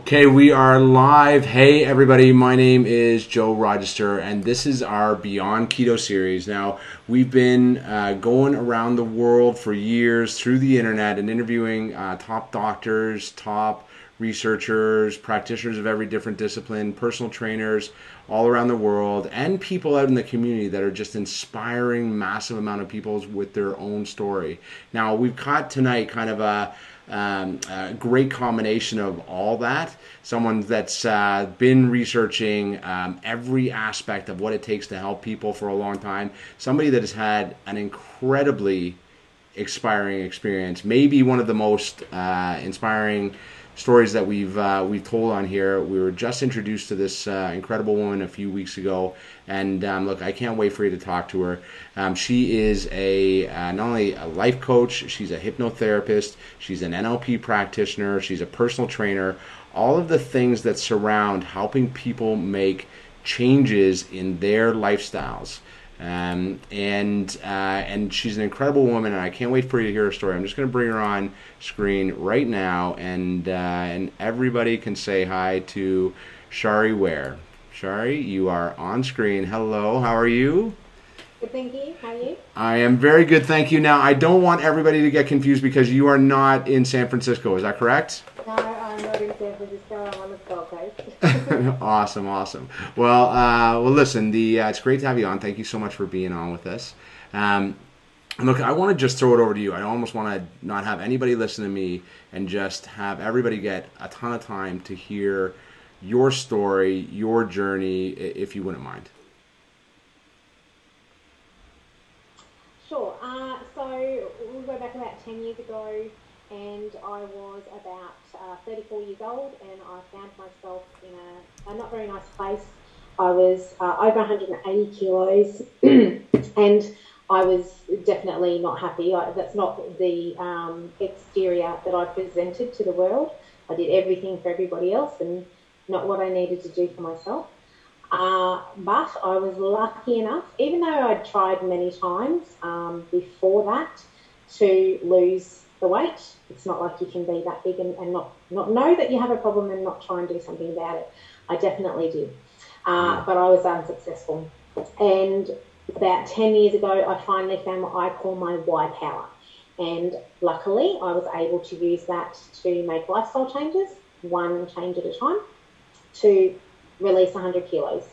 Okay, we are live. Hey, everybody, my name is Joe Rogister, and this is our Beyond Keto series. Now, we've been uh, going around the world for years through the internet and interviewing uh, top doctors, top researchers, practitioners of every different discipline, personal trainers all around the world, and people out in the community that are just inspiring massive amount of people with their own story. Now, we've caught tonight kind of a um, a great combination of all that. Someone that's uh, been researching um, every aspect of what it takes to help people for a long time. Somebody that has had an incredibly inspiring experience, maybe one of the most uh, inspiring stories that we've uh, we've told on here. We were just introduced to this uh, incredible woman a few weeks ago, and um, look, I can't wait for you to talk to her. Um, she is a uh, not only a life coach, she's a hypnotherapist, she's an NLP practitioner, she's a personal trainer. All of the things that surround helping people make changes in their lifestyles. Um, and uh, and she's an incredible woman, and I can't wait for you to hear her story. I'm just going to bring her on screen right now, and uh, and everybody can say hi to Shari Ware. Shari, you are on screen. Hello, how are you? Good, thank you. How are you? I am very good, thank you. Now, I don't want everybody to get confused because you are not in San Francisco. Is that correct? No, I'm not in San Francisco. I'm on the Gold Coast. awesome, awesome. Well, uh, well, listen, the uh, it's great to have you on. Thank you so much for being on with us. Um, look, I want to just throw it over to you. I almost want to not have anybody listen to me and just have everybody get a ton of time to hear your story, your journey, if you wouldn't mind. Sure. Uh, so we'll go back about 10 years ago, and I was about uh, 34 years old, and I found myself in a, a not very nice place. I was uh, over 180 kilos, and I was definitely not happy. I, that's not the um, exterior that I presented to the world. I did everything for everybody else and not what I needed to do for myself. Uh, but I was lucky enough, even though I'd tried many times um, before that to lose the weight. It's not like you can be that big and, and, not, not know that you have a problem and not try and do something about it. I definitely did. Uh, but I was unsuccessful. And about 10 years ago, I finally found what I call my why power. And luckily, I was able to use that to make lifestyle changes, one change at a time, to release 100 kilos.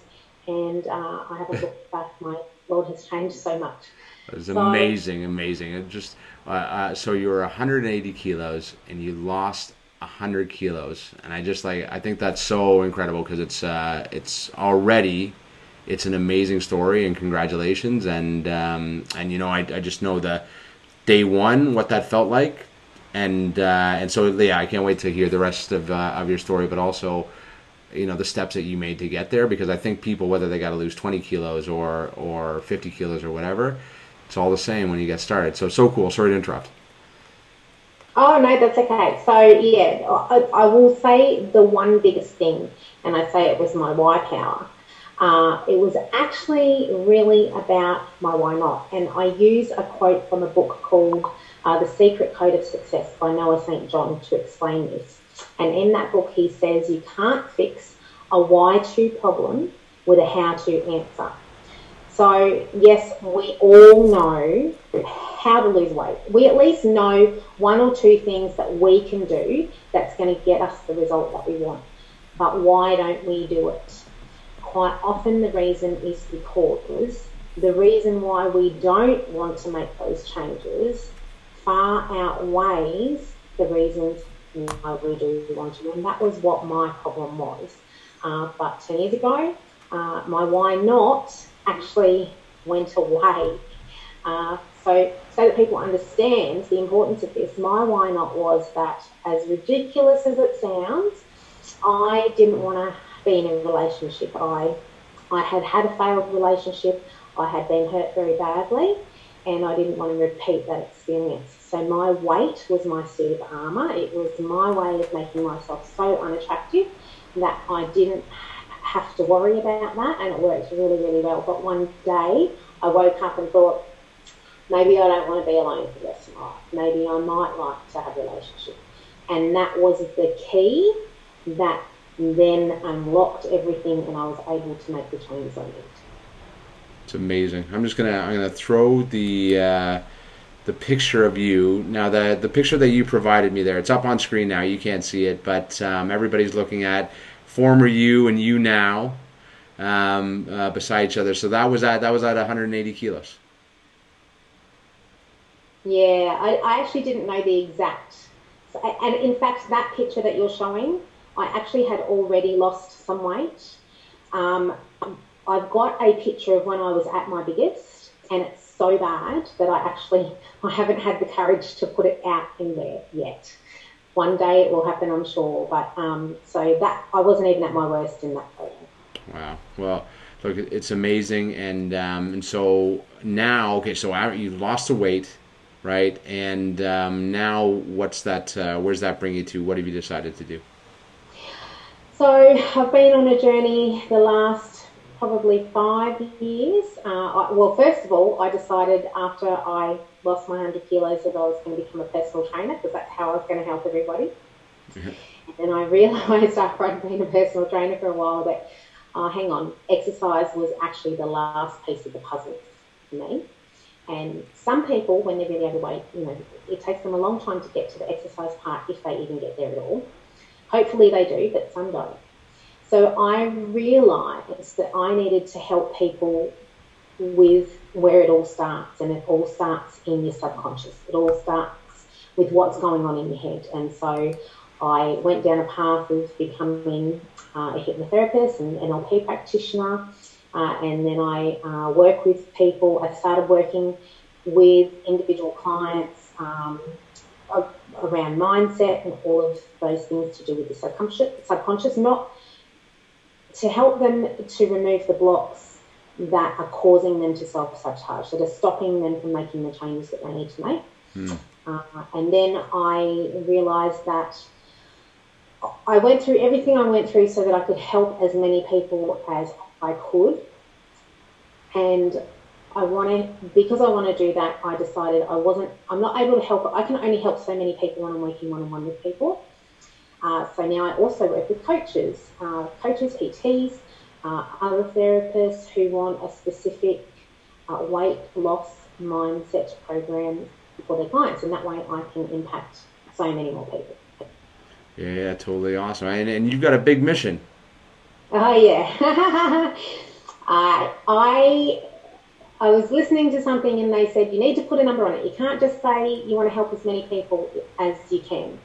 And uh, I haven't looked back. My world has changed so much. It's so, amazing, amazing. It just uh, uh, so you were 180 kilos and you lost 100 kilos, and I just like I think that's so incredible because it's uh, it's already it's an amazing story and congratulations. And um, and you know I, I just know the day one what that felt like. And uh, and so yeah I can't wait to hear the rest of uh, of your story but also you know the steps that you made to get there. Because I think people whether they got to lose 20 kilos or or 50 kilos or whatever it's all the same when you get started. So so cool. Sorry to interrupt. Oh no that's okay. So yeah I, I will say the one biggest thing and I say it was my why power uh, it was actually really about my why not. And I use a quote from a book called uh, The Secret Code of Success by Noah St. John to explain this. And in that book, he says you can't fix a why to problem with a how to answer. So, yes, we all know how to lose weight. We at least know one or two things that we can do that's going to get us the result that we want. But why don't we do it? Quite often, the reason is because the reason why we don't want to make those changes far outweighs the reasons why we do want to. And that was what my problem was. Uh, but 10 years ago, uh, my why not actually went away. Uh, so, so that people understand the importance of this, my why not was that, as ridiculous as it sounds, I didn't want to be in a relationship. I, I had had a failed relationship. I had been hurt very badly, and I didn't want to repeat that experience. So my weight was my suit of armour. It was my way of making myself so unattractive that I didn't have to worry about that, and it worked really, really well. But one day I woke up and thought, maybe I don't want to be alone for the rest of my life. Maybe I might like to have a relationship. And that was the key that then unlocked everything and I was able to make the changes I need. It's amazing. I'm just gonna I'm gonna throw the uh, the picture of you now. The the picture that you provided me there. It's up on screen now. You can't see it, but um, everybody's looking at former you and you now um, uh, beside each other. So that was at that was at 180 kilos. Yeah, I, I actually didn't know the exact. So, and in fact, that picture that you're showing, I actually had already lost some weight. Um, I've got a picture of when I was at my biggest, and it's so bad that I actually I haven't had the courage to put it out in there yet. One day it will happen, I'm sure. But um, so that I wasn't even at my worst in that photo. Wow. Well, look, it's amazing, and um, and so now, okay, so you lost the weight, right? And um, now, what's that? Uh, where's that bring you to? What have you decided to do? So I've been on a journey the last probably five years. Uh, I, well, first of all, I decided after I lost my 100 kilos that I was going to become a personal trainer because that's how I was going to help everybody. Mm-hmm. And I realised after I'd been a personal trainer for a while that uh, hang on, exercise was actually the last piece of the puzzle for me. And some people, when they're really overweight, you know, it takes them a long time to get to the exercise part if they even get there at all. Hopefully they do, but some don't. So I realised that I needed to help people with where it all starts, and it all starts in your subconscious. It all starts with what's going on in your head. And so I went down a path of becoming uh, a hypnotherapist and NLP practitioner. Uh, and then I uh, work with people. I started working with individual clients um, around mindset and all of those things to do with the subconscious, subconscious, not to help them to remove the blocks that are causing them to self sabotage, that are stopping them from making the changes that they need to make. Mm. Uh, and then I realised that I went through everything I went through so that I could help as many people as I could. And I want to, because I want to do that, I decided I wasn't, I'm not able to help, I can only help so many people when I'm working one on one with people. Uh, so now I also work with coaches, uh, coaches, PTs, uh, other therapists who want a specific uh, weight loss mindset program for their clients. And that way I can impact so many more people. Yeah, totally awesome. And, and you've got a big mission. Oh yeah. I I I was listening to something and they said you need to put a number on it. You can't just say you want to help as many people as you can.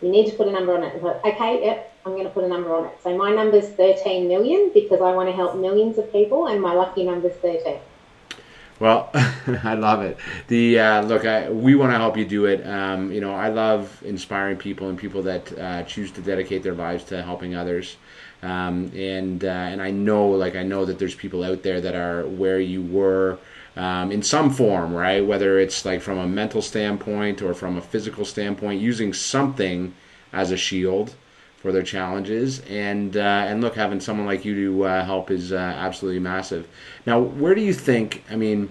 You need to put a number on it. Okay, yep, I'm going to put a number on it. So my number's 13 million because I want to help millions of people, and my lucky number's 13. Well, I love it. The uh, look, I, we want to help you do it. Um, you know, I love inspiring people and people that uh, choose to dedicate their lives to helping others. Um, and uh, and I know, like I know that there's people out there that are where you were um, in some form, right? Whether it's like from a mental standpoint or from a physical standpoint, using something as a shield for their challenges. And uh, and look, having someone like you to uh, help is uh, absolutely massive. Now, where do you think? I mean,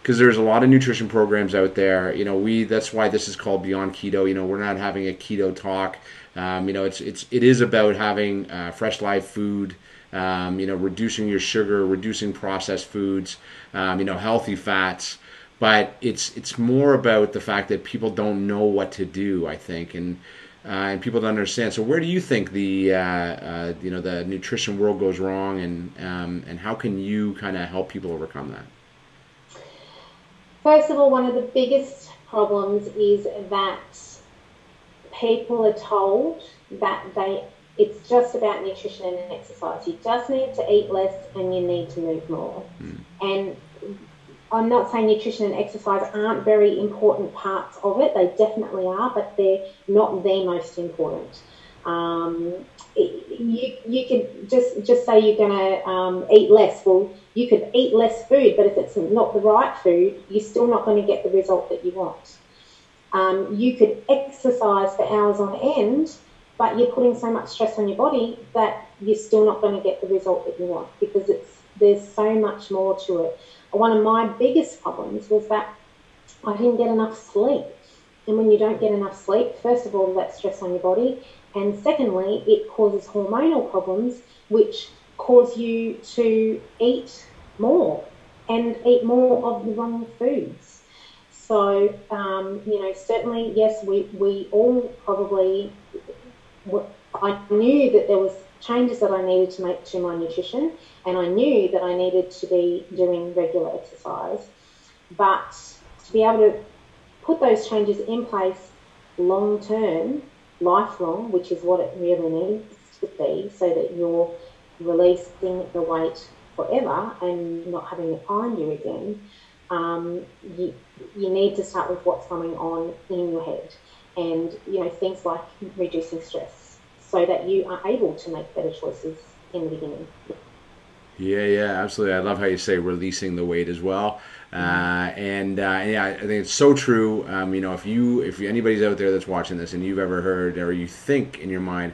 because there's a lot of nutrition programs out there. You know, we that's why this is called Beyond Keto. You know, we're not having a keto talk. Um, you know, it's it's it is about having uh, fresh live food. Um, you know, reducing your sugar, reducing processed foods. Um, you know, healthy fats but it's it's more about the fact that people don't know what to do. I think, and uh, and people don't understand. So where do you think the uh, uh, you know the nutrition world goes wrong, and um, and how can you kind of help people overcome that? First of all, one of the biggest problems is that people are told that they it's just about nutrition and exercise. You just need to eat less and you need to move more. Mm. And I'm not saying nutrition and exercise aren't very important parts of it. They definitely are, but they're not the most important. Um, you you could just just say you're going to um, eat less. Well, you could eat less food, but if it's not the right food, you're still not going to get the result that you want. Um, you could exercise for hours on end, but you're putting so much stress on your body that you're still not going to get the result that you want because it's there's so much more to it one of my biggest problems was that I didn't get enough sleep. And when you don't get enough sleep, first of all, that's stress on your body. And secondly, it causes hormonal problems, which cause you to eat more and eat more of the wrong foods. So, um, you know, certainly, yes, we, we all probably, I knew that there was changes that I needed to make to my nutrition, and I knew that I needed to be doing regular exercise. But to be able to put those changes in place long term, lifelong, which is what it really needs to be, so that you're releasing the weight forever and not having it find you again, um, you, you need to start with what's going on in your head and you know things like reducing stress so that you are able to make better choices in the beginning. Yeah, yeah, absolutely. I love how you say releasing the weight as well. Uh, and uh, yeah, I think it's so true. Um, you know, if you if anybody's out there that's watching this and you've ever heard or you think in your mind,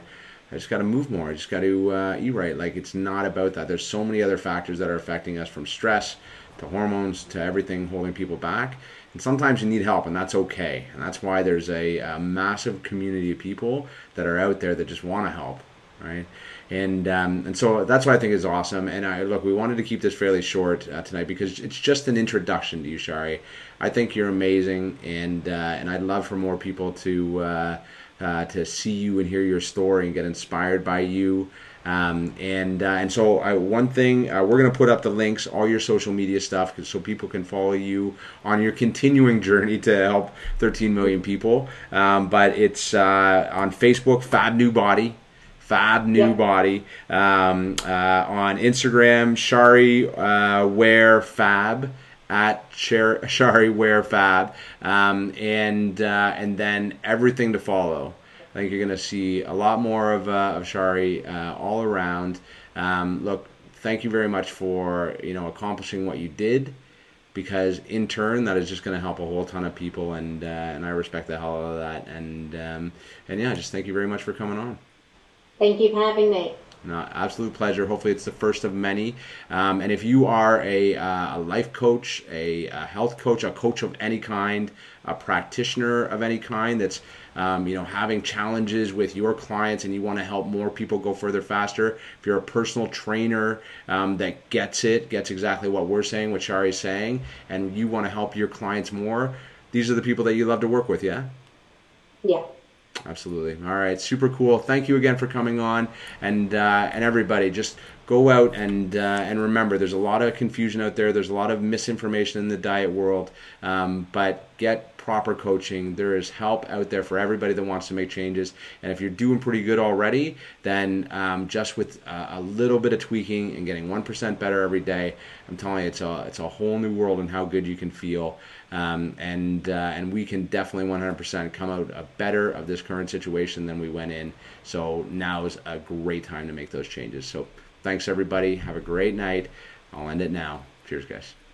I just got to move more. I just got to uh, eat right. Like it's not about that. There's so many other factors that are affecting us, from stress to hormones to everything holding people back. And sometimes you need help, and that's okay. And that's why there's a, a massive community of people that are out there that just want to help, right? And um, and so that's what I think is awesome. And I look, we wanted to keep this fairly short uh, tonight because it's just an introduction to you, Shari. I think you're amazing, and uh, and I'd love for more people to uh, uh, to see you and hear your story and get inspired by you. Um, and uh, and so uh, one thing uh, we're going to put up the links, all your social media stuff, so people can follow you on your continuing journey to help 13 million people. Um, but it's uh, on Facebook, Fab New Body. Fab New yeah. Body. Um, uh, on Instagram, Shari uh, Ware Fab at Shari Ware Fab, um, and uh, and then everything to follow. I think you're going to see a lot more of, uh, of Shari uh, all around. Um, look, thank you very much for you know accomplishing what you did, because in turn that is just going to help a whole ton of people, and uh, and I respect the hell out of that. And um, and yeah, just thank you very much for coming on. Thank you for having me. No, absolute pleasure. Hopefully, it's the first of many. Um, and if you are a, uh, a life coach, a, a, health coach, a coach of any kind, a practitioner of any kind that's um, you know having challenges with your clients and you want to help more people go further faster, if you're a personal trainer um, that gets it, gets exactly what we're saying, what Shari is saying, and you want to help your clients more, these are the people that you love to work with, yeah? Yeah. Absolutely. All right. Super cool. Thank you again for coming on, and uh, and everybody, just go out and uh, and remember, there's a lot of confusion out there. There's a lot of misinformation in the diet world, um, but get proper coaching. There is help out there for everybody that wants to make changes. And if you're doing pretty good already, then um, just with uh, a little bit of tweaking and getting one percent better every day, I'm telling you, it's a it's a whole new world in how good you can feel. Um, and uh, and we can definitely 100% come out a better of this current situation than we went in. So now is a great time to make those changes. So thanks everybody. Have a great night. I'll end it now. Cheers, guys.